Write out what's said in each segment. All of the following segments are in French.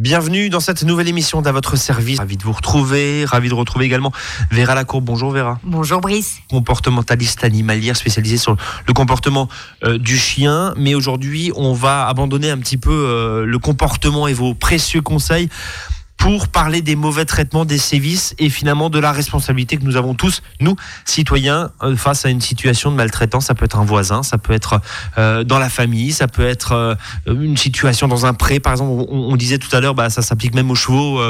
Bienvenue dans cette nouvelle émission d'à votre service. Ravi de vous retrouver, ravi de retrouver également Vera Lacour. Bonjour Vera. Bonjour Brice. Comportementaliste animalière spécialisée sur le comportement euh, du chien. Mais aujourd'hui, on va abandonner un petit peu euh, le comportement et vos précieux conseils pour parler des mauvais traitements, des sévices et finalement de la responsabilité que nous avons tous, nous, citoyens, euh, face à une situation de maltraitance. Ça peut être un voisin, ça peut être euh, dans la famille, ça peut être euh, une situation dans un pré. Par exemple, on, disait tout à l'heure, bah, ça s'applique même aux chevaux,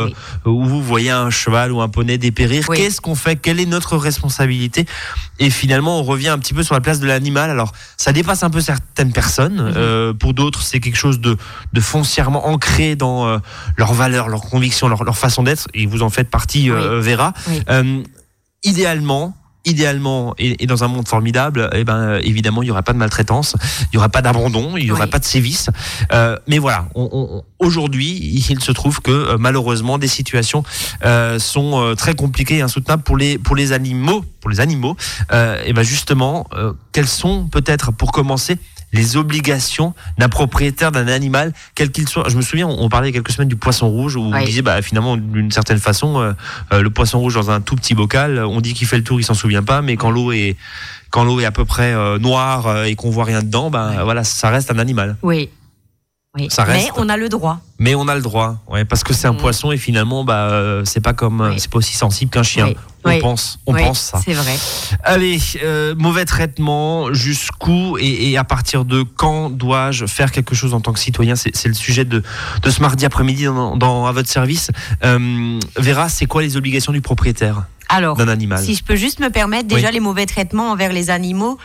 où vous voyez un cheval ou un poney dépérir. Qu'est-ce qu'on fait? Quelle est notre responsabilité? Et finalement, on revient un petit peu sur la place de l'animal. Alors, ça dépasse un peu certaines personnes. Mhm. pour d'autres, c'est quelque chose de, de foncièrement ancré dans leurs valeurs, leurs convictions leur, façon d'être, et vous en faites partie, euh, Vera. Euh, idéalement, idéalement et, dans un monde formidable, eh ben évidemment il y aura pas de maltraitance, il y aura pas d'abandon, il y aura pas de sévices. Euh, mais voilà, aujourd'hui il se trouve que malheureusement des situations sont très compliquées et insoutenables pour les pour les animaux, pour les animaux. et ben justement, quelles sont peut-être pour commencer les obligations d'un propriétaire d'un animal, quel qu'il soit. Je me souviens, on parlait il y a quelques semaines du poisson rouge, où on disait, bah, finalement, d'une certaine façon, euh, euh, le poisson rouge dans un tout petit bocal, on dit qu'il fait le tour, il s'en souvient pas, mais quand l'eau est quand l'eau est à peu près euh, noire et qu'on voit rien dedans, ben voilà, ça reste un animal. Oui. Oui. Ça reste. Mais on a le droit. Mais on a le droit, ouais, parce que c'est un mm. poisson et finalement, bah, c'est pas comme, c'est pas aussi sensible qu'un chien. On pense, on pense ça. C'est vrai. Allez, euh, mauvais traitement, jusqu'où et, à partir de quand dois-je faire quelque chose en tant que citoyen? C'est le sujet de, de ce mardi après-midi dans, à votre service. Euh, Vera, c'est quoi les obligations du propriétaire d'un animal? Si je peux juste me permettre, déjà les mauvais traitements envers les animaux.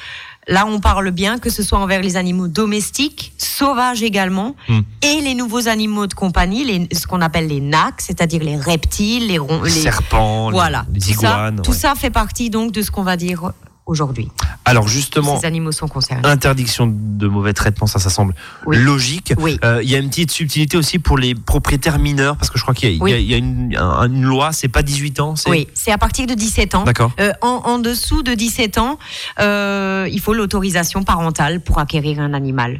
Là, on parle bien que ce soit envers les animaux domestiques, sauvages également, hmm. et les nouveaux animaux de compagnie, les, ce qu'on appelle les nacs, c'est-à-dire les reptiles, les, les, serpents, voilà, les, iguanes. Tout, ça, fait partie donc de ce qu'on va dire aujourd'hui. Alors justement, ces animaux sont concernés. Interdiction de mauvais traitements, ça, ça semble logique. Euh, il y a une petite subtilité aussi pour les propriétaires mineurs, parce que je crois qu'il y, a, une, loi, c'est pas 18 ans. Oui, c'est à partir de 17 ans. D'accord. Euh, en, dessous de 17 ans, euh, il faut l'autorisation parentale pour acquérir un animal.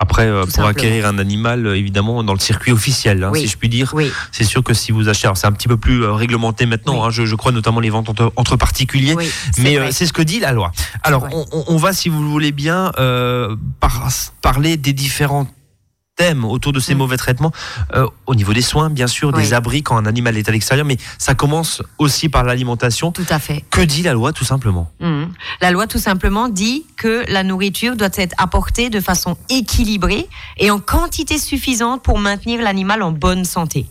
Oui. Après, euh, pour acquérir un animal, euh, évidemment, dans le circuit officiel, hein, si je puis dire, c'est sûr que si vous achetez, c'est un petit peu plus euh, réglementé maintenant, hein, je, crois notamment les ventes entre, particuliers, mais c'est ce que dit la loi. Alors, on, va, si vous le voulez bien, parler des différentes autour de ces mm. mauvais traitements, euh, au niveau des soins, bien sûr, des abris quand un animal est à l'extérieur, mais ça commence aussi par l'alimentation. Tout à fait. Que dit la loi, tout simplement? Mm. La loi, tout simplement, dit que la nourriture doit être apportée de façon équilibrée et en quantité suffisante pour maintenir l'animal en bonne santé.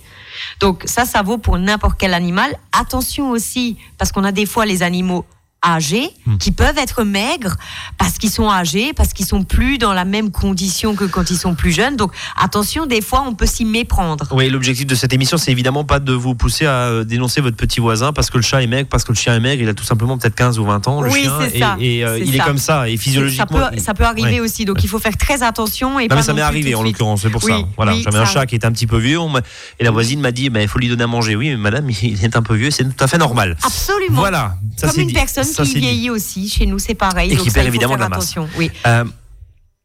Donc ça, ça vaut pour n'importe quel animal. Attention aussi, parce qu'on a des fois les animaux âgés hmm. qui peuvent être maigres parce qu'ils sont âgés, parce qu'ils sont plus dans la même condition que quand ils sont plus jeunes. Donc attention, des fois on peut s'y méprendre. Oui, l'objectif de cette émission, c'est évidemment pas de vous pousser à euh, dénoncer votre petit voisin parce que le chat est maigre, parce que le chien est maigre, il a tout simplement peut-être 15 ou 20 ans, le oui, chien, et, ça, et euh, il est comme ça, et physiologiquement. Ça peut, ça peut arriver aussi, donc il faut faire très attention. Et non, mais ça m'est arrivé en l'occurrence, c'est pour ça. Voilà, j'avais un chat qui était un petit peu vieux, et la voisine m'a dit, bah, il faut lui donner à manger. Oui, mais madame, il est un peu vieux, c'est tout à fait normal. Absolument. Voilà. Ça, Comme une personne qui vieillit aussi chez nous, c'est pareil. Et qui perd évidemment de la masse. Oui. Euh,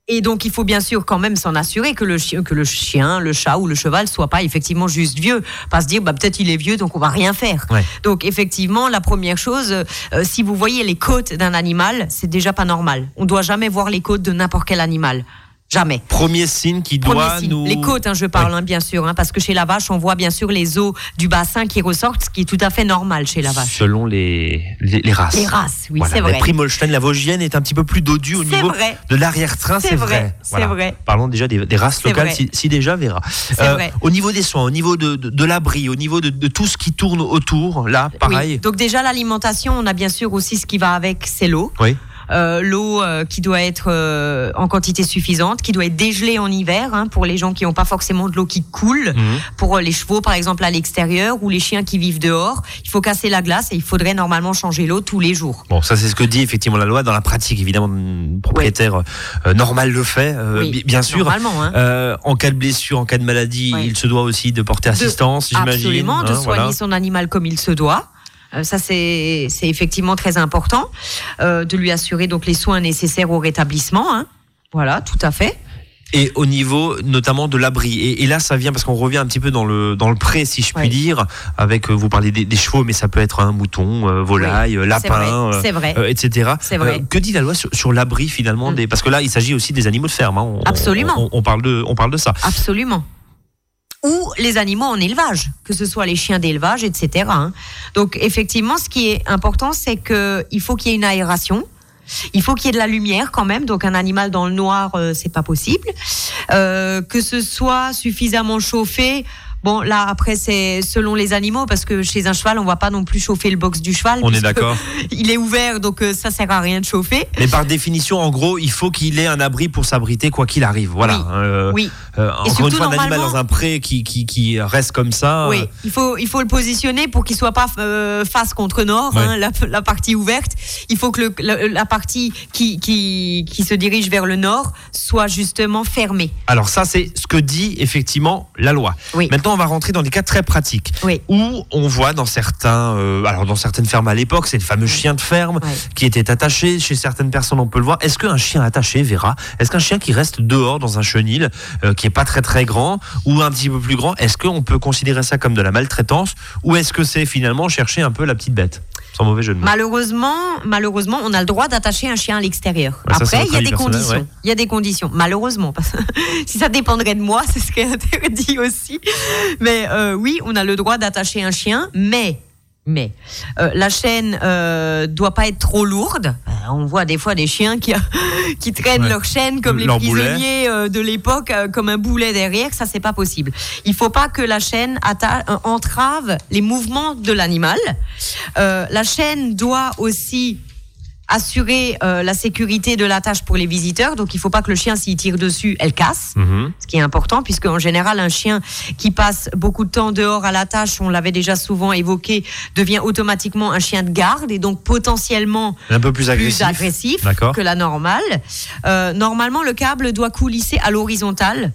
et donc, il faut bien sûr quand même s'en assurer que le, chien, que le chien, le chat ou le cheval soit pas effectivement juste vieux. Pas se dire, bah, peut-être il est vieux, donc on va rien faire. Donc, effectivement, la première chose, euh, si vous voyez les côtes d'un animal, c'est déjà pas normal. On doit jamais voir les côtes de n'importe quel animal. Jamais. Premier signe qui doit nous. Les côtes, hein, je parle, hein, bien sûr, hein, parce que chez la vache, on voit bien sûr les os du bassin qui ressortent, ce qui est tout à fait normal chez la vache. Selon les, les, races. Les races, oui, c'est vrai. La Primolstein, la Vosgienne est un petit peu plus dodue au niveau de l'arrière-train, c'est vrai. C'est vrai. Parlons déjà des, races locales, si, déjà verra. Euh, au niveau des soins, au niveau de, de, l'abri, au niveau de, tout ce qui tourne autour, là, pareil. Donc déjà l'alimentation, on a bien sûr aussi ce qui va avec, c'est l'eau. Oui. Euh, l'eau euh, qui doit être euh, en quantité suffisante, qui doit être dégelée en hiver hein, pour les gens qui n'ont pas forcément de l'eau qui coule, mhm. pour les chevaux par exemple à l'extérieur ou les chiens qui vivent dehors. Il faut casser la glace et il faudrait normalement changer l'eau tous les jours. Bon, ça c'est ce que dit effectivement la loi. Dans la pratique, évidemment, le propriétaire normal le fait, bien sûr. Normalement. Hein. en cas de blessure, en cas de maladie, il se doit aussi de porter assistance, j'imagine. Absolument, de hein, soigner son animal comme il se doit. Euh, ça, c'est effectivement très important euh, de lui assurer donc les soins nécessaires au rétablissement. Hein. Voilà, tout à fait. Et au niveau notamment de l'abri. Et, et, là, ça vient parce qu'on revient un petit peu dans le dans le pré, si je puis dire, avec vous parlez des, chevaux, mais ça peut être un mouton, volaille, lapin, etc. Que dit la loi sur, l'abri finalement mm. des parce que là, il s'agit aussi des animaux de ferme. Hein. Absolument. On, parle de on parle de ça. Absolument ou les animaux en élevage, que ce soit les chiens d'élevage, etc. Hein. Donc effectivement, ce qui est important, c'est que il faut qu'il y ait une aération. Il faut qu'il y ait de la lumière quand même, donc un animal dans le noir, euh, c'est pas possible. Euh, que ce soit suffisamment chauffé, Bon, là, après, c'est selon les animaux, parce que chez un cheval, on va pas non plus chauffer le box du cheval. On est d'accord. Il est ouvert, donc euh, ça sert à rien de chauffer. Mais par définition, en gros, il faut qu'il ait un abri pour s'abriter quoi qu'il arrive. Voilà. Oui. Euh, oui. Euh, encore une fois, un animal dans un pré qui, qui, qui reste comme ça. Oui, il faut, il faut le positionner pour qu'il soit pas face contre nord, hein, la, la, partie ouverte. Il faut que le, la, partie qui, qui, qui se dirige vers le nord soit justement fermée. Alors ça, c'est ce que dit effectivement la loi. Oui. Maintenant, on va rentrer dans des cas très pratiques. Où on voit dans certains, euh, alors dans certaines fermes à l'époque, c'est le fameux chien de ferme qui était attaché. Chez certaines personnes, on peut le voir. Est-ce qu'un chien attaché, Vera, est-ce qu'un chien qui reste dehors dans un chenil, euh, qui est pas très très grand ou un petit peu plus grand, est-ce qu'on peut considérer ça comme de la maltraitance ou est-ce que c'est finalement chercher un peu la petite bête? Sans mauvais jeu de mots. Malheureusement, malheureusement, on a le droit d'attacher un chien à l'extérieur. Après, il y a des conditions. Il y a des conditions. Malheureusement, parce que si ça dépendrait de moi, c'est ce qui est interdit aussi. Mais euh, oui, on a le droit d'attacher un chien, mais mais euh, la chaîne euh, doit pas être trop lourde. Euh, on voit des fois des chiens qui, qui traînent leur chaîne comme les prisonniers euh, de l'époque, comme un boulet derrière. Ça, c'est pas possible. Il faut pas que la chaîne entrave les mouvements de l'animal. la chaîne doit aussi assurer euh, la sécurité de la tâche pour les visiteurs. Donc il faut pas que le chien, s'il tire dessus, elle casse. Mhm. Ce qui est important, puisque en général, un chien qui passe beaucoup de temps dehors à la tâche, on l'avait déjà souvent évoqué, devient automatiquement un chien de garde et donc potentiellement un peu plus agressif, agressif que la normale. Euh, normalement, le câble doit coulisser à l'horizontale.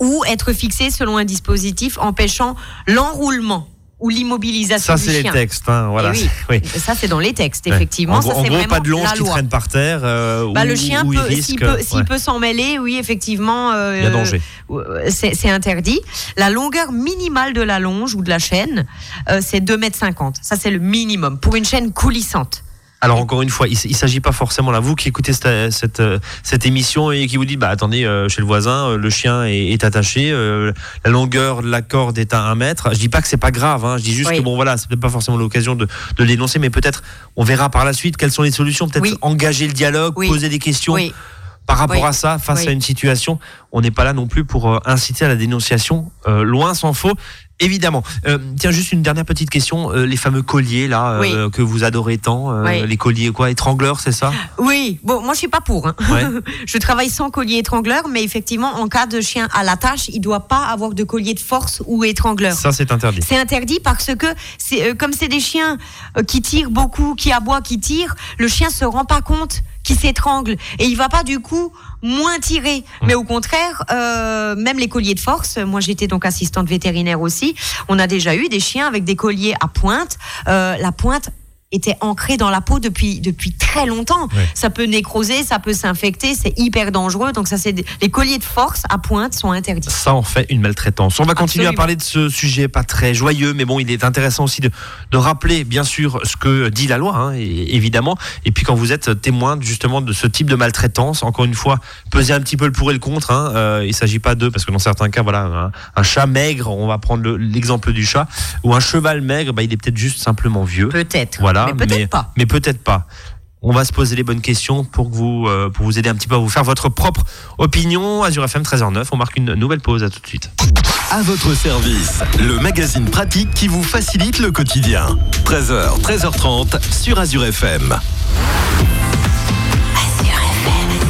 ou être fixé selon un dispositif empêchant l'enroulement ou l'immobilisation ça, c'est les textes, hein, voilà. Eh oui. Ça, c'est dans les textes, effectivement. En, ça, en gros, pas de longe qui traîne par terre. Euh, bah, le chien, s'il peut, s'en mêler, oui, effectivement. Euh, Il y a danger. Euh, c'est interdit. La longueur minimale de la longe ou de la chaîne, euh, c'est 2,50 mètres. Ça, c'est le minimum pour une chaîne coulissante. Alors encore une fois, il ne s'agit pas forcément là, vous qui écoutez cette, cette, cette, émission et qui vous dites, bah attendez, euh, chez le voisin, euh, le chien est, est attaché, euh, la longueur de la corde est à un mètre. Je dis pas que c'est pas grave, hein, je dis juste que bon voilà, c'est peut-être pas forcément l'occasion de, de, mais peut-être on verra par la suite quelles sont les solutions, peut-être engager le dialogue, poser des questions par rapport à ça, face à une situation. On n'est pas là non plus pour inciter à la dénonciation, loin s'en faut évidemment. Euh, tiens, juste une dernière petite question. Euh, les fameux colliers là euh, que vous adorez tant, les colliers quoi, étrangleurs, c'est ça? Oui. Bon, moi je suis pas pour. Hein. je travaille sans collier étrangleur, mais effectivement, en cas de chien à la tâche, il doit pas avoir de collier de force ou étrangleur. Ça, c'est interdit. C'est interdit parce que c'est comme c'est des chiens qui tirent beaucoup, qui aboient, qui tirent, le chien se rend pas compte s'étrangle et il va pas du coup moins tirer. Mais au contraire, euh, même les colliers de force, moi j'étais donc assistante vétérinaire aussi, on a déjà eu des chiens avec des colliers à pointe. Euh, la pointe était ancré dans la peau depuis depuis très longtemps. Ça peut nécroser, ça peut s'infecter, c'est hyper dangereux. Donc ça, c'est les colliers de force à pointe sont interdits. Ça en fait une maltraitance. On va continuer à parler de ce sujet pas très joyeux, mais bon, il est intéressant aussi de, de rappeler bien sûr ce que dit la loi, hein, évidemment. Et puis quand vous êtes témoin justement de ce type de maltraitance, encore une fois, peser un petit peu le pour et le contre. Hein, euh, il s'agit pas de parce que dans certains cas, voilà, un, chat maigre, on va prendre l'exemple du chat, ou un cheval maigre, bah, il est peut-être juste simplement vieux. Peut-être. Voilà mais peut-être pas. Mais peut-être pas. On va se poser les bonnes questions pour vous, euh, pour vous aider un petit peu à vous faire votre propre opinion. Azure FM 13h09, on marque une nouvelle pause. À tout de suite. À votre service, le magazine pratique qui vous facilite le quotidien. 13h, 13h30 sur Azure FM. every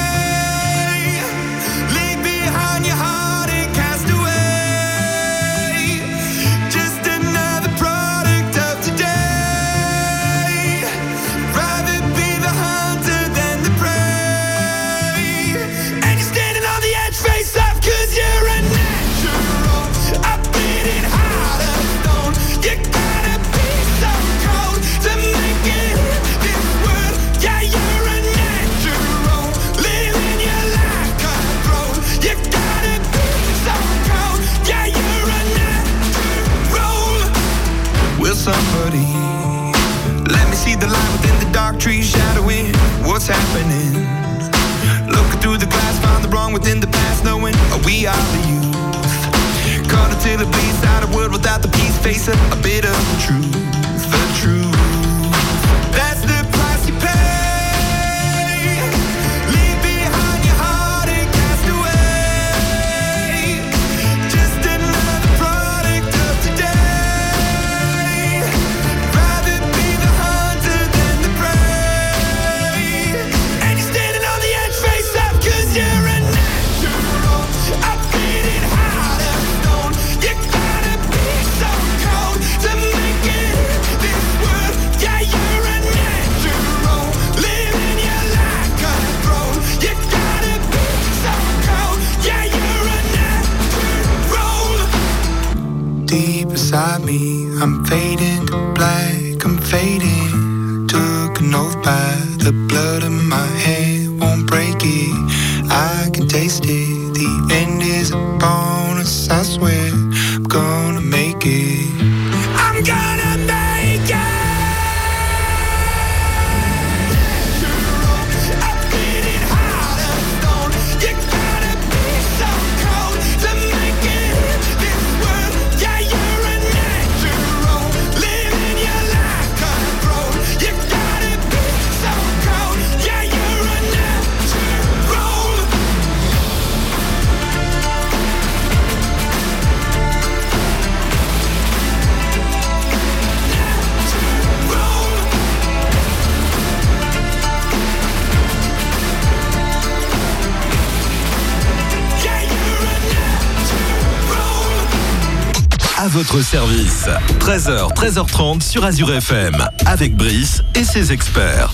Within knowing we are the youth. Caught until it bleeds out a world without the peace, face a, bit of truth, votre service. 13h, 13h30 sur Azure FM. Avec Brice et ses experts.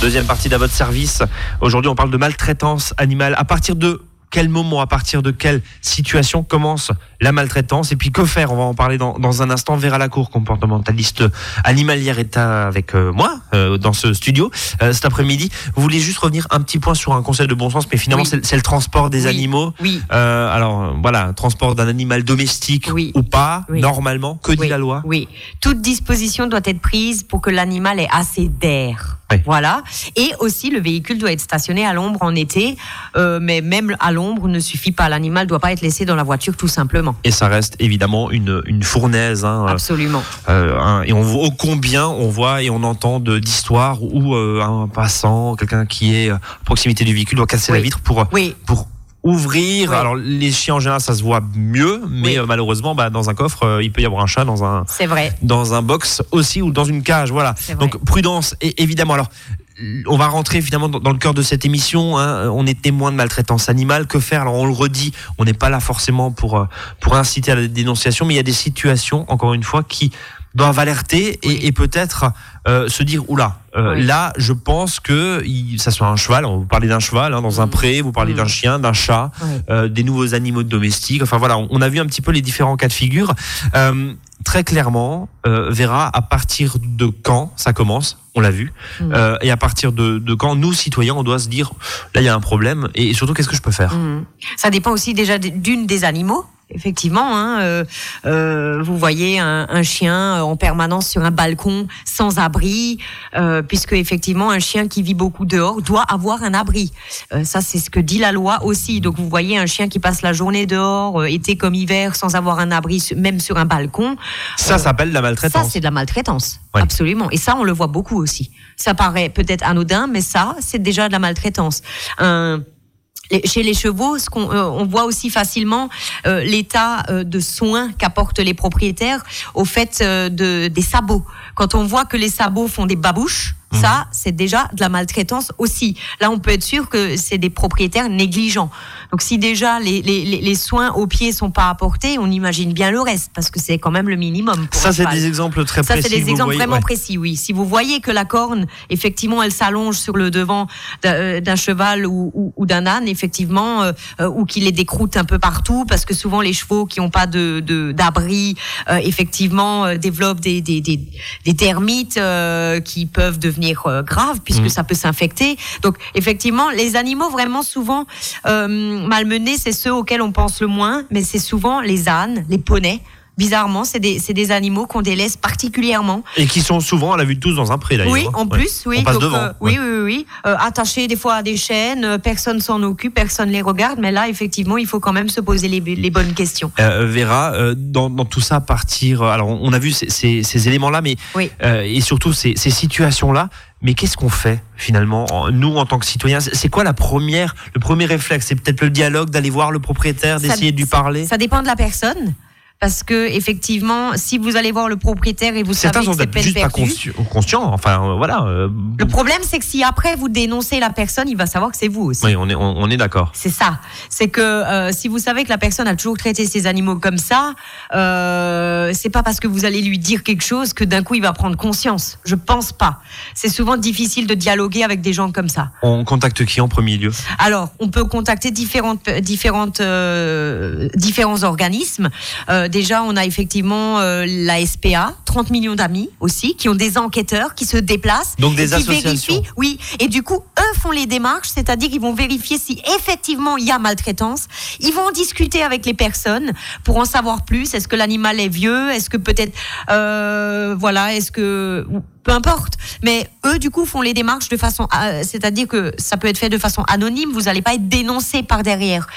Deuxième partie d'à votre service. Aujourd'hui, on parle de maltraitance animale. À partir de quel moment, à partir de quelle situation commence la maltraitance et puis que faire? On va en parler dans, dans un instant. Vera Lacour, comportementaliste animalière, est avec euh, moi euh, dans ce studio euh, cet après-midi. Vous voulez juste revenir un petit point sur un conseil de bon sens, mais finalement, Oui. c'est le transport des Oui. animaux. Oui. Euh, alors voilà, transport d'un animal domestique Oui. ou pas, Oui. normalement, que dit la loi? Oui. Toute disposition doit être prise pour que l'animal ait assez d'air. Oui. Voilà. Et aussi, le véhicule doit être stationné à l'ombre en été. Euh, mais même à l'ombre ne suffit pas. L'animal doit pas être laissé dans la voiture tout simplement. Et ça reste évidemment une, une fournaise. hein, euh, Absolument. Euh, un- et on voit ô combien on voit et on entend d'histoires où euh, un passant, quelqu'un qui est à proximité du véhicule doit casser la vitre pour Oui. pour ouvrir. Alors les chiens en général ça se voit mieux, mais Oui. euh, malheureusement bah, dans un coffre euh, il peut y avoir un chat dans un C'est vrai. dans un box aussi ou dans une cage. Voilà. Donc prudence et évidemment. Alors on va rentrer finalement dans, dans le cœur de cette émission. hein. On est témoin de maltraitance animale. Que faire? Alors on le redit, on n'est pas là forcément pour euh, pour inciter à la dénonciation, mais il y a des situations, encore une fois, qui doivent alerter et, Oui. et peut-être euh, se dire oula. euh, Oui. Là, je pense que il- ça soit un cheval. Vous parlez d'un cheval hein, dans un Mm. pré, vous parlez Mm. d'un chien, d'un chat, euh, des nouveaux animaux domestiques. Enfin voilà, on, on a vu un petit peu les différents cas de figure. Euh, très clairement, euh, Vera, à partir de quand ça commence? On l'a vu. Mm. Euh, et à partir de, de quand nous, citoyens, on doit se dire là, il y a un problème. Et, surtout, qu'est-ce que je peux faire? Mhm. Ça dépend aussi déjà d'une des animaux. Effectivement. Hein, euh, euh, vous voyez un, un chien en permanence sur un balcon sans abri, euh, puisque effectivement un chien qui vit beaucoup dehors doit avoir un abri. Euh, ça, c'est ce que dit la loi aussi. Donc vous voyez un chien qui passe la journée dehors, euh, été comme hiver, sans avoir un abri, même sur un balcon. Ça s'appelle la Ça, maltraitance. c'est de la maltraitance. Ouais. Absolument. Et ça, on le voit beaucoup aussi. Ça paraît peut-être anodin, mais ça, c'est déjà de la maltraitance. Un- chez les chevaux, ce qu'on euh, on voit aussi facilement euh, l'état euh, de soins qu'apportent les propriétaires au fait de, des sabots. Quand on voit que les sabots font des babouches, ça, c'est déjà de la maltraitance aussi. Là, on peut être sûr que c'est des propriétaires négligents. Donc, si déjà les, les, les- les soins aux pieds sont pas apportés, on imagine bien le reste, parce que c'est quand même le minimum. pour Ça, c'est des exemples très Ça, précis. c'est des exemples voyez, vraiment ouais. précis, oui. Si vous voyez que la corne, effectivement, elle s'allonge sur le devant d'un euh, cheval ou, ou- ou d'un âne, effectivement, euh, euh, ou qu'il ait des croûtes un peu partout, parce que souvent les chevaux qui n'ont pas de d'abri, euh, effectivement, euh, développent des, des, des, des termites euh, qui peuvent devenir euh, graves, puisque Mhm. ça peut s'infecter. Donc, effectivement, les animaux vraiment souvent euh, malmenés, c'est ceux auxquels on pense le moins, mais c'est souvent les ânes, les poneys. Bizarrement, c'est des, animaux qu'on délaisse particulièrement. Et qui sont souvent à la vue de tous dans un pré d'ailleurs. Oui, hein. en Ouais. plus, oui. On passe donc, devant. euh, oui, oui, oui, oui. Euh, attachés des fois à des chaînes, euh, personne s'en occupe, personne les regarde, mais là, effectivement, il faut quand même se poser les, les bonnes questions. Euh, Vera, dans, dans tout ça, partir. Alors, on a vu ces, ces- ces éléments-là, mais Oui. et surtout ces, ces situations-là. Mais qu'est-ce qu'on fait finalement, en- nous en tant que citoyens? C'est quoi la première, le premier réflexe? C'est peut-être le dialogue, d'aller voir le propriétaire, d'essayer de lui parler? Ça dépend de la personne. Parce que effectivement, si vous allez voir le propriétaire et vous Certains savez que c'est juste pas perdue, consci- conscients. Enfin, euh, voilà. euh, le problème c'est que si après vous dénoncez la personne, il va savoir que c'est vous aussi. oui, on est, on, on est d'accord. C'est ça. C'est que euh, si vous savez que la personne a toujours traité ses animaux comme ça, c'est pas parce que vous allez lui dire quelque chose que d'un coup il va prendre conscience. Je pense pas. C'est souvent difficile de dialoguer avec des gens comme ça. On contacte qui en premier lieu? Alors, on peut contacter différentes, différentes, différents organismes. Déjà, on a effectivement euh, la SPA, 30 millions d'amis aussi, qui ont des enquêteurs qui se déplacent. Donc des et qui associations. vérifient, oui. Et du coup, eux font les démarches, c'est-à-dire qu'ils vont vérifier si effectivement il y a maltraitance. Ils vont discuter avec les personnes pour en savoir plus. Est-ce que l'animal est vieux? Est-ce que peut-être, euh, voilà, est-ce que peu importe. Mais eux, du coup, font les démarches de façon, euh, c'est-à-dire que ça peut être fait de façon anonyme. Vous n'allez pas être dénoncé par derrière.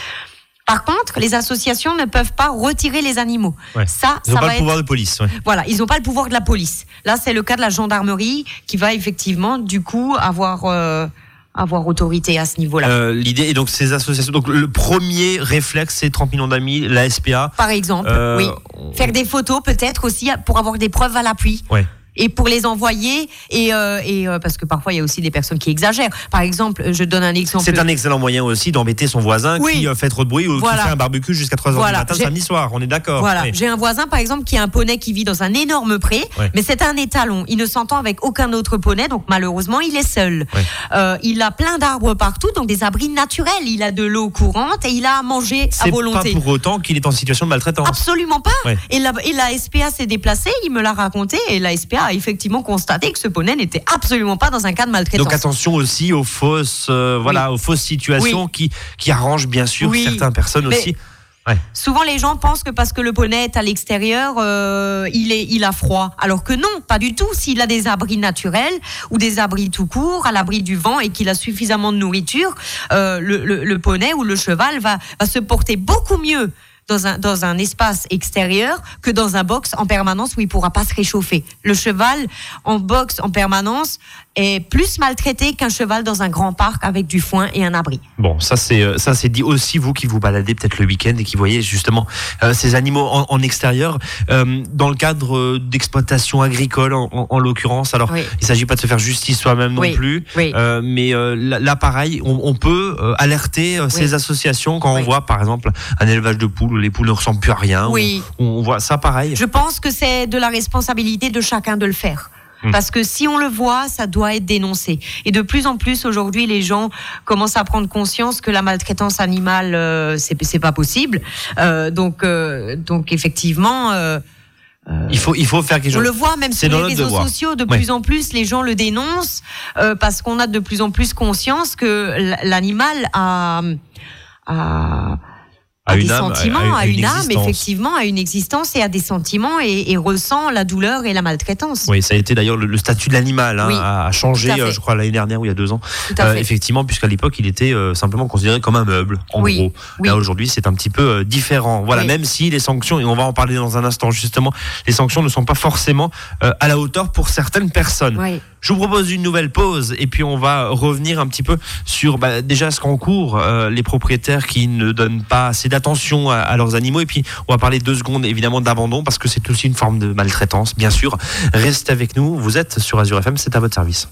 Par contre, les associations ne peuvent pas retirer les animaux. Ouais. Ça, Ils n'ont pas va le être pouvoir de police. ouais. voilà, ils n'ont pas le pouvoir de la police. Là, c'est le cas de la gendarmerie qui va effectivement, du coup, avoir euh, avoir autorité à ce niveau-là. Euh, L'idée et donc ces associations. Donc le premier réflexe, c'est 30 millions d'amis, la SPA. Par exemple, Euh, oui. Faire des photos peut-être aussi pour avoir des preuves à l'appui. Ouais. Et pour les envoyer, et, euh, et euh, parce que parfois il y a aussi des personnes qui exagèrent. Par exemple, je donne un exemple. C'est un excellent moyen aussi d'embêter son voisin Oui. qui euh, fait trop de bruit ou Voilà. qui fait un barbecue jusqu'à 3h Voilà. du matin samedi soir. On est d'accord. Voilà, Oui. j'ai un voisin par exemple qui a un poney qui vit dans un énorme pré, mais c'est un étalon. Il ne s'entend avec aucun autre poney, donc malheureusement il est seul. Euh, il a plein d'arbres partout, donc des abris naturels. Il a de l'eau courante et il a à manger à C'est pas volonté. pour autant qu'il est en situation de maltraitance. Absolument pas. Ouais. Et, la, et la SPA s'est déplacée, il me l'a raconté, et la SPA a effectivement constaté que ce poney n'était absolument pas dans un cas de maltraitance. Donc attention aussi aux fausses, euh, voilà, aux fausses situations qui qui arrangent bien sûr Oui. certaines personnes Mais- aussi. Souvent, les gens pensent que parce que le poney est à l'extérieur, euh, il, est, il a froid. Alors que non, pas du tout. S'il a des abris naturels ou des abris tout court, à l'abri du vent et qu'il a suffisamment de nourriture, euh, le, le, le poney ou le cheval va, va se porter beaucoup mieux dans un, dans un espace extérieur que dans un box en permanence où il pourra pas se réchauffer. Le cheval en box en permanence est plus maltraité qu'un cheval dans un grand parc avec du foin et un abri. Bon, ça c'est euh, ça c'est dit aussi vous qui vous baladez peut-être le week-end et qui voyez justement euh, ces animaux en, en extérieur euh, dans le cadre d'exploitation agricole en, en- en l'occurrence. Alors Oui. il s'agit pas de se faire justice soi-même non Oui, plus, oui. Euh, mais là, pareil, on, on peut alerter ces associations quand on voit par exemple un élevage de poules où les poules ne ressemblent plus à rien. Oui. On, on voit ça pareil. Je pense que c'est de la responsabilité de chacun de le faire. Hmm. Parce que si on le voit, ça doit être dénoncé. Et de plus en plus aujourd'hui, les gens commencent à prendre conscience que la maltraitance animale, euh, c'est pas possible. Euh, donc, euh, donc effectivement, euh, Il faut il faut faire quelque on chose. le voit même sur les réseaux devoir. sociaux. De Ouais. plus en plus, les gens le dénoncent euh, parce qu'on a de plus en plus conscience que l'animal a, a à, une des âme, sentiments, à à, une une, âme, existence. effectivement, à une existence et à des sentiments et, et ressent la douleur et la maltraitance. Oui, ça a été d'ailleurs le, le statut de l'animal hein, Oui, a changé, euh, je crois, l'année dernière ou il y a deux ans. Tout à Euh, fait. effectivement, puisqu'à l'époque, il était euh, simplement considéré comme un meuble, en Oui, gros. oui. Là, aujourd'hui, c'est un petit peu euh, différent. Voilà, même si les sanctions, et on va en parler dans un instant, justement, les sanctions ne sont pas forcément à la hauteur pour certaines personnes. Je vous propose une nouvelle pause et puis on va revenir un petit peu sur bah, déjà ce qu'encourent euh, les propriétaires qui ne donnent pas assez d'attention à, à leurs animaux et puis on va parler deux secondes évidemment d'abandon parce que c'est aussi une forme de maltraitance bien sûr. Restez avec nous, vous êtes sur Azure FM, c'est à votre service.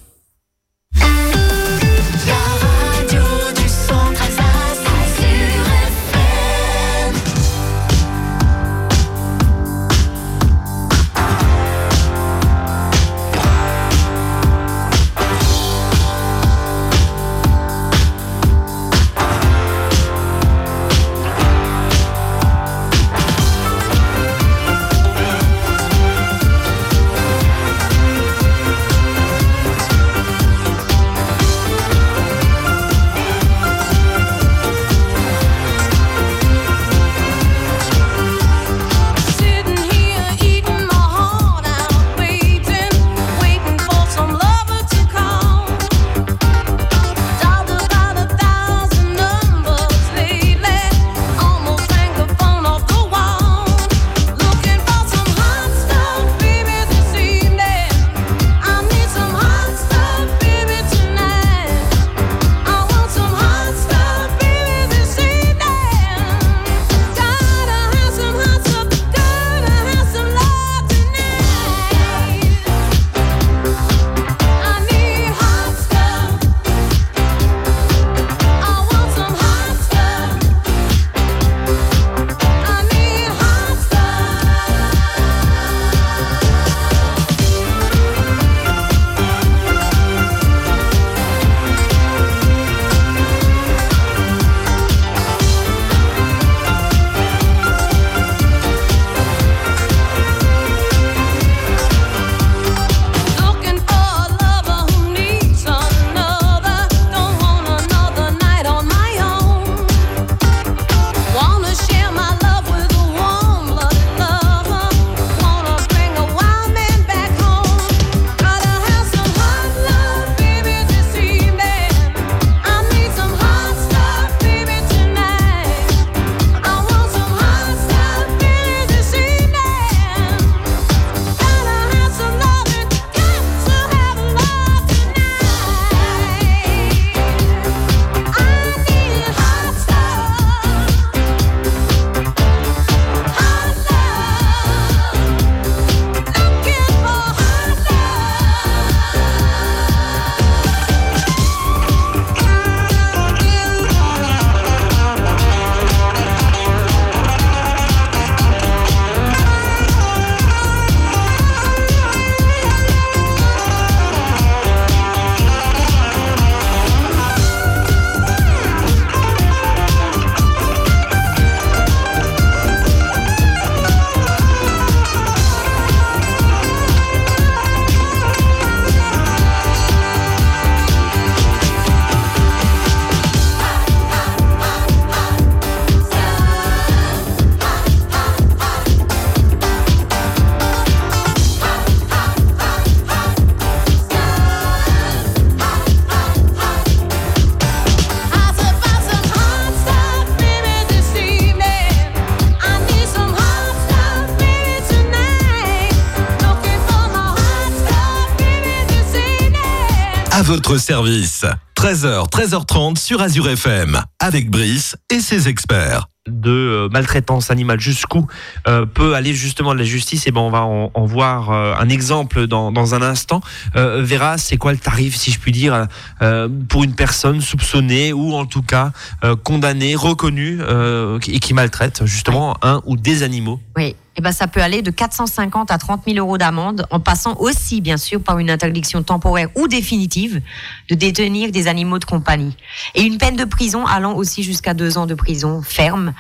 À votre service. 13h, 13h30 sur Azure FM. Avec Brice et ses experts. de euh, maltraitance animale jusqu'où euh, peut aller justement la justice? Et ben on va en, en voir euh, un exemple dans, dans un instant euh, Vera c'est quoi le tarif si je puis dire euh, pour une personne soupçonnée ou en tout cas euh, condamnée reconnue euh, et qui maltraite justement un ou des animaux? Oui. Eh ben, ça peut aller de 450 à 30 000 euros d'amende, en passant aussi, bien sûr, par une interdiction temporaire ou définitive de détenir des animaux de compagnie. Et une peine de prison allant aussi jusqu'à deux ans de prison ferme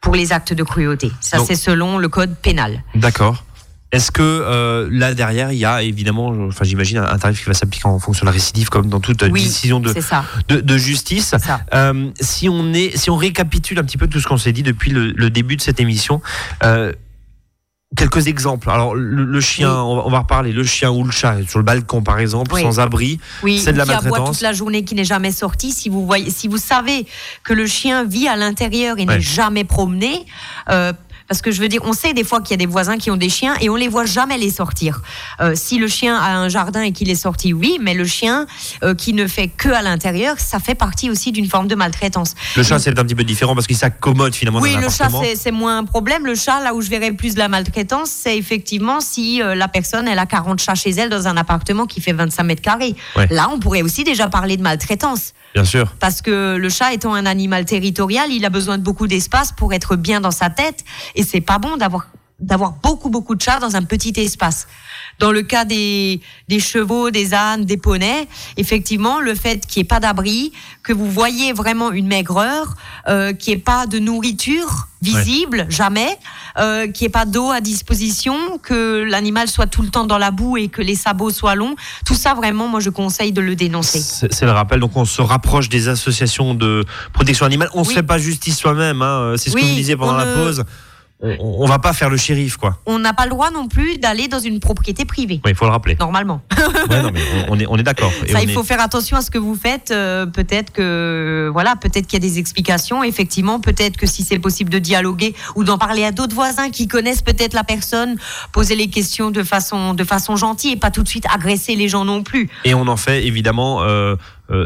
pour les actes de cruauté. Ça, c'est selon le code pénal. d'accord Est-ce que euh, là derrière il y a évidemment, enfin j'imagine un tarif qui va s'appliquer en fonction de la récidive comme dans toute Oui, décision de, de, de justice. Euh, si on est, si on récapitule un petit peu tout ce qu'on s'est dit depuis le, le début de cette émission, euh, quelques exemples. Alors le, le chien, Oui. on, va, on va reparler. Le chien ou le chat sur le balcon par exemple, Oui. sans abri. Oui, C'est de la qui maltraitance. toute la journée, qui n'est jamais sorti. Si vous voyez, si vous savez que le chien vit à l'intérieur et Ouais. n'est jamais promené, euh, parce que je veux dire, on sait des fois qu'il y a des voisins qui ont des chiens et on les voit jamais les sortir. Euh, si le chien a un jardin et qu'il est sorti, oui, mais le chien euh, qui ne fait que à l'intérieur, ça fait partie aussi d'une forme de maltraitance. Le chat c'est un petit peu différent parce qu'il s'accommode finalement Oui, dans le chat, c'est- c'est moins un problème. Le chat, là où je verrais plus de la maltraitance, c'est effectivement si euh, la personne, elle a 40 chats chez elle dans un appartement qui fait 25 mètres carrés. Ouais. Là, on pourrait aussi déjà parler de maltraitance. Parce que le chat étant un animal territorial, il a besoin de beaucoup d'espace pour être bien dans sa tête. Et c'est pas bon d'avoir d'avoir beaucoup beaucoup de chats dans un petit espace. Dans le cas des, des chevaux, des ânes, des poneys, effectivement, le fait qu'il n'y ait pas d'abri, que vous voyez vraiment une maigreur, euh, qu'il n'y ait pas de nourriture visible, jamais, euh, qu'il n'y ait pas d'eau à disposition, que l'animal soit tout le temps dans la boue et que les sabots soient longs, tout ça vraiment, moi je conseille de le dénoncer. C'est le rappel. Donc on se rapproche des associations de protection animale. On se Oui. fait pas justice soi-même. Hein. C'est ce que vous disiez pendant la ne- pause. On, on va pas faire le shérif, quoi. on n'a pas le droit non plus d'aller dans une propriété privée. Oui, il faut le rappeler. Normalement. Ouais, non, mais on, on est, on est d'accord. Ça, il est- faut faire attention à ce que vous faites. Euh, peut-être que, voilà, peut-être qu'il y a des explications. Effectivement, peut-être que si c'est possible de dialoguer ou d'en parler à d'autres voisins qui connaissent peut-être la personne, poser les questions de façon, de façon gentille et pas tout de suite agresser les gens non plus. Et on en fait évidemment euh,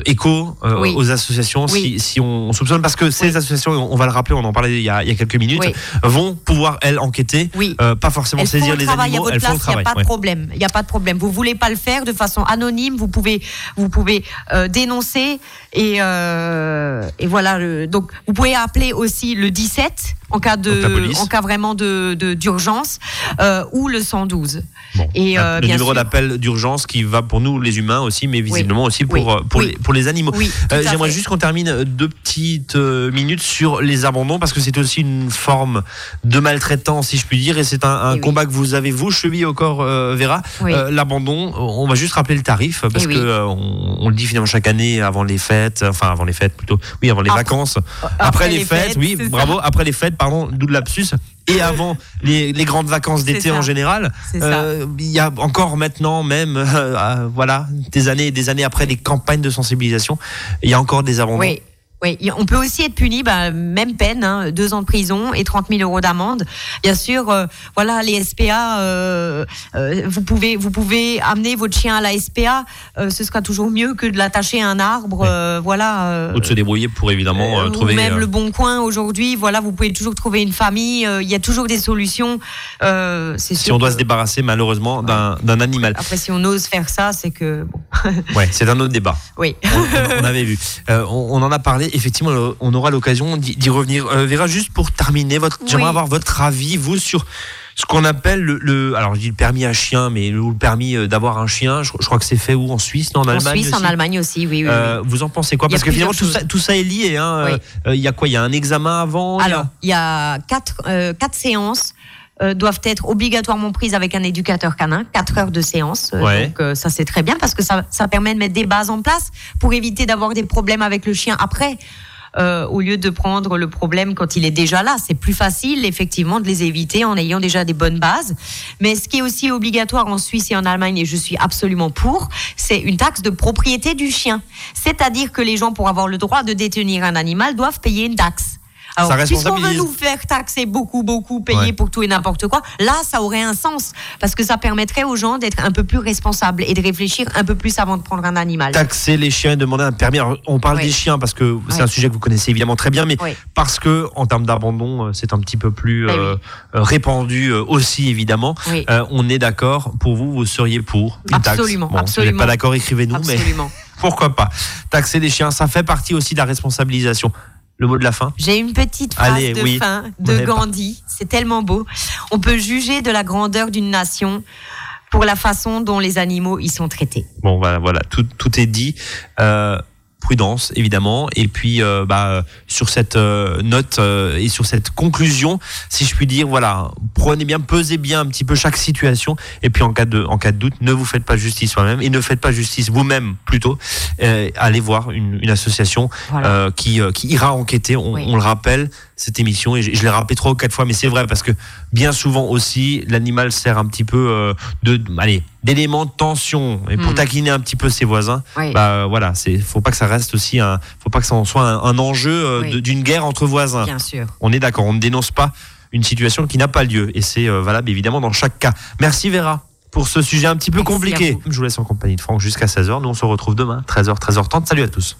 écho euh, Oui. aux associations si, Oui. si on soupçonne, parce que ces Oui. associations, on va le rappeler, on en parlait il y a, il y a quelques minutes, vont pouvoir, elles, enquêter, Oui. euh, pas forcément Elles saisir le les travail animaux, elles font le il n'y a travail. pas de problème. Il n'y a pas de problème. Vous voulez pas le faire de façon anonyme, vous pouvez, vous pouvez euh, dénoncer et, euh, et voilà. donc, vous pouvez appeler aussi le 17 en cas de, en cas vraiment de d'urgence euh, ou le 112. Bon. Et euh, le numéro d'appel d'urgence qui va pour nous les humains aussi, mais visiblement aussi pour, Oui. euh, pour, Oui. les, pour les animaux. Euh, J'aimerais juste qu'on termine deux petites minutes sur les abandons parce que c'est aussi une forme de maltraitance, si je puis dire, et c'est un, un Eh combat que vous avez vous cheville au corps, Vera. L'abandon, on va juste rappeler le tarif parce Eh que oui. euh, on, on le dit finalement chaque année avant les fêtes, enfin avant les fêtes plutôt, oui avant les Après- vacances, après, les, fêtes, oui, ça. bravo, après les fêtes, pardon, d'où le lapsus, et avant les, les grandes vacances d'été en général. Euh, Il y a encore maintenant même, euh, euh, voilà, des années et des années après des campagnes de sensibilisation, il y a encore des abandons. Oui. Oui, on peut aussi être puni, bah, même peine, hein, deux ans de prison et 30 000 euros d'amende. Bien sûr, euh, voilà, les SPA, euh, euh, vous pouvez, vous pouvez amener votre chien à la SPA. ce sera toujours mieux que de l'attacher à un arbre. Voilà. Ou de se débrouiller pour évidemment trouver. ou même le bon coin aujourd'hui. Voilà, vous pouvez toujours trouver une famille. Il y a toujours des solutions. Si sûr on doit que- se débarrasser malheureusement d'un d'un animal. Après, si on ose faire ça, c'est que bon, Ouais, c'est un autre débat. oui. On, avait vu. On, on en a parlé. Effectivement, euh, on aura l'occasion d'y revenir. Euh, Vera, juste pour terminer, votre, j'aimerais Oui. avoir votre avis, vous, sur ce qu'on appelle le, le- alors je dis le permis à chien, mais le, le permis euh, d'avoir un chien. Je, je crois que c'est fait où? En Suisse, non, en En Allemagne Suisse, en aussi? Allemagne aussi, oui, oui. oui. Euh, vous en pensez quoi? Y Parce que finalement tout ça, tout ça est lié. hein. Oui. Euh, euh, Il y a quoi? Il y a un examen avant? il y a- Alors, il y a quatre, euh, quatre séances. Euh, doivent être obligatoirement prises avec un éducateur canin, quatre heures de séance. Euh, Ouais. Donc euh, ça c'est très bien parce que ça, ça permet de mettre des bases en place pour éviter d'avoir des problèmes avec le chien après. Euh, au lieu de prendre le problème quand il est déjà là, c'est plus facile effectivement de les éviter en ayant déjà des bonnes bases. Mais ce qui est aussi obligatoire en Suisse et en Allemagne, et je suis absolument pour, c'est une taxe de propriété du chien. C'est-à-dire que les gens, pour avoir le droit de détenir un animal, doivent payer une taxe. Alors, puisqu'on veut nous faire taxer beaucoup, beaucoup, payer Ouais. pour tout et n'importe quoi, là, ça aurait un sens. Parce que ça permettrait aux gens d'être un peu plus responsables et de réfléchir un peu plus avant de prendre un animal. taxer les chiens et demander un permis. Alors, on parle des chiens parce que c'est un sujet que vous connaissez évidemment très bien, mais parce que en termes d'abandon, euh, c'est un petit peu plus Ben euh, euh, répandu aussi évidemment. Oui. Euh, on est d'accord. Pour vous, vous seriez pour une taxe. Absolument, Bon, Si vous absolument. n'êtes pas d'accord, écrivez-nous, mais Absolument. pourquoi pas Taxer les chiens, ça fait partie aussi de la responsabilisation. Le mot de la fin. J'ai une petite phrase Allez, de oui. fin de Gandhi. C'est tellement beau. On peut juger de la grandeur d'une nation pour la façon dont les animaux y sont traités. Bon, voilà, voilà, tout, tout est dit. Euh, prudence évidemment. Et puis euh, bah, sur cette euh, note euh, et sur cette conclusion, si je puis dire, voilà, prenez bien, pesez bien un petit peu chaque situation. Et puis en cas de, en cas de doute, ne vous faites pas justice soi-même et ne faites pas justice vous-même plutôt. Euh, allez voir une, une association Voilà. euh, qui, euh, qui ira enquêter. On, Oui. on le rappelle cette émission et je, je l'ai rappelé trois ou quatre fois, mais c'est vrai parce que bien souvent aussi l'animal sert un petit peu euh, de, allez, d'élément de tension et pour Mm. taquiner un petit peu ses voisins. Oui. Bah euh, voilà, c'est faut pas que ça reste aussi un, faut pas que ça en soit un, un enjeu euh, Oui. d'une guerre entre voisins. Bien sûr. On est d'accord, on ne dénonce pas une situation qui n'a pas lieu et c'est valable évidemment dans chaque cas. Merci Vera pour ce sujet un petit peu Merci compliqué. Je vous laisse en compagnie de Franck jusqu'à 16h. Nous on se retrouve demain 13h 13h30. Salut à tous.